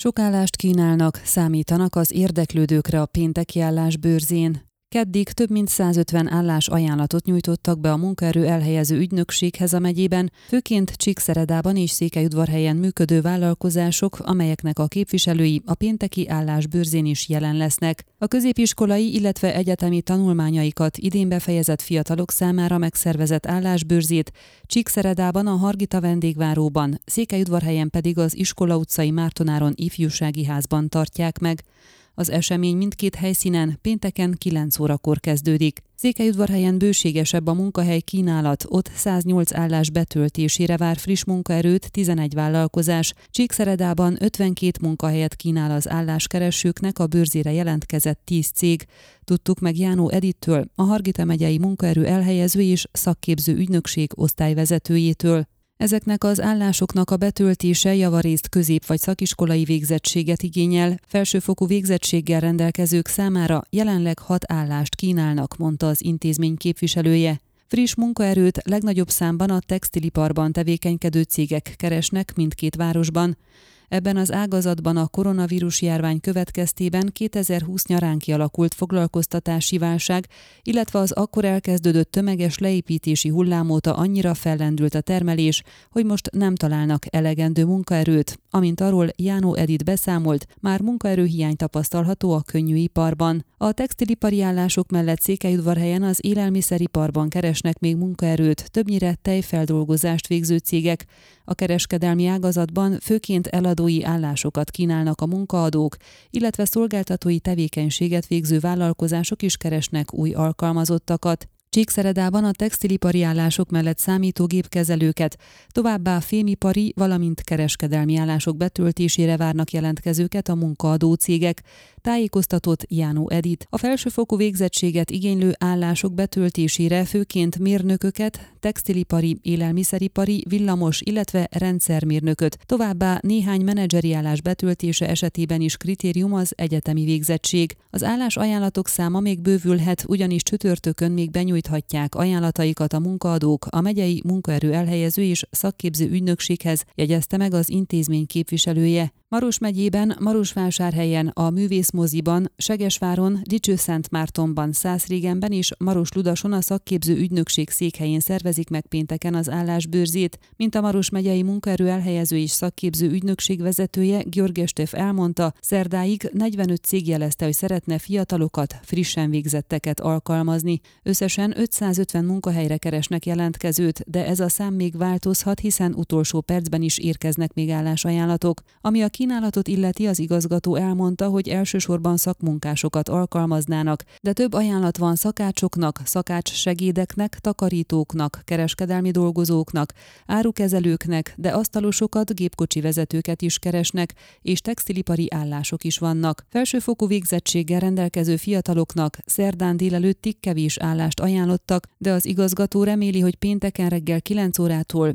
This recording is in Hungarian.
Sok állást kínálnak, számítanak az érdeklődőkre a pénteki állás bőrzén. Keddig több mint 150 állás ajánlatot nyújtottak be a munkaerő elhelyező ügynökséghez a megyében, főként Csíkszeredában és Székelyudvarhelyen működő vállalkozások, amelyeknek a képviselői a pénteki állásbőrzén is jelen lesznek. A középiskolai, illetve egyetemi tanulmányaikat idén befejezett fiatalok számára megszervezett állásbőrzét Csíkszeredában a Hargita vendégváróban, Székelyudvarhelyen pedig az Iskola utcai Mártonáron ifjúsági házban tartják meg. Az esemény mindkét helyszínen pénteken 9 órakor kezdődik. Székelyudvarhelyen bőségesebb a munkahely kínálat, ott 108 állás betöltésére vár friss munkaerőt 11 vállalkozás. Csíkszeredában 52 munkahelyet kínál az álláskeresőknek a bőrzére jelentkezett 10 cég. Tudtuk meg Jánó Edittől, a Hargita megyei munkaerő elhelyező és szakképző ügynökség osztályvezetőjétől. Ezeknek az állásoknak a betöltése javarészt közép- vagy szakiskolai végzettséget igényel, felsőfokú végzettséggel rendelkezők számára jelenleg hat állást kínálnak, mondta az intézmény képviselője. Friss munkaerőt legnagyobb számban a textiliparban tevékenykedő cégek keresnek mindkét városban. Ebben az ágazatban a koronavírus járvány következtében 2020 nyarán kialakult foglalkoztatási válság, illetve az akkor elkezdődött tömeges leépítési hullám óta annyira fellendült a termelés, hogy most nem találnak elegendő munkaerőt. Amint arról Jánó Edit beszámolt, már munkaerőhiány tapasztalható a könnyűiparban. A textilipari állások mellett Székelyudvarhelyen az élelmiszeriparban keresnek még munkaerőt, többnyire tejfeldolgozást végző cégek. A kereskedelmi ágazatban főként eladói állásokat kínálnak a munkaadók, illetve szolgáltatói tevékenységet végző vállalkozások is keresnek új alkalmazottakat. Csíkszeredában a textilipari állások mellett számítógépkezelőket, továbbá fémipari, valamint kereskedelmi állások betöltésére várnak jelentkezőket a munkaadó cégek, tájékoztatott Jánó Edit. A felsőfokú végzettséget igénylő állások betöltésére főként mérnököket, textilipari, élelmiszeripari, villamos, illetve rendszermérnököt, továbbá néhány menedzseri állás betöltése esetében is kritérium az egyetemi végzettség. Az állás ajánlatok száma még bővülhet, ugyanis csütörtökön még benyújthatják ajánlataikat a munkaadók a megyei munkaerő elhelyező és szakképző ügynökséghez, jegyezte meg az intézmény képviselője. Maros megyében, Marosvásárhelyen, a Művészmoziban, Segesváron, Dicsőszentmártonban, Szászrégenben és Maros Ludason a szakképző ügynökség székhelyén szervezik meg pénteken az állásbőrzét, mint a Maros megyei munkaerő elhelyező és szakképző ügynökség vezetője György Estef elmondta, szerdáig 45 cég jelezte, hogy szeretne fiatalokat, frissen végzetteket alkalmazni. Összesen 550 munkahelyre keresnek jelentkezőt, de ez a szám még változhat, hiszen utolsó percben is érkeznek még állásajánlatok, ami a kínálatot illeti, az igazgató elmondta, hogy elsősorban szakmunkásokat alkalmaznának, de több ajánlat van szakácsoknak, szakács segédeknek, takarítóknak, kereskedelmi dolgozóknak, árukezelőknek, de asztalosokat, gépkocsi vezetőket is keresnek, és textilipari állások is vannak. Felsőfokú végzettséggel rendelkező fiataloknak szerdán délelőttig kevés állást ajánlottak, de az igazgató reméli, hogy pénteken reggel 9 órától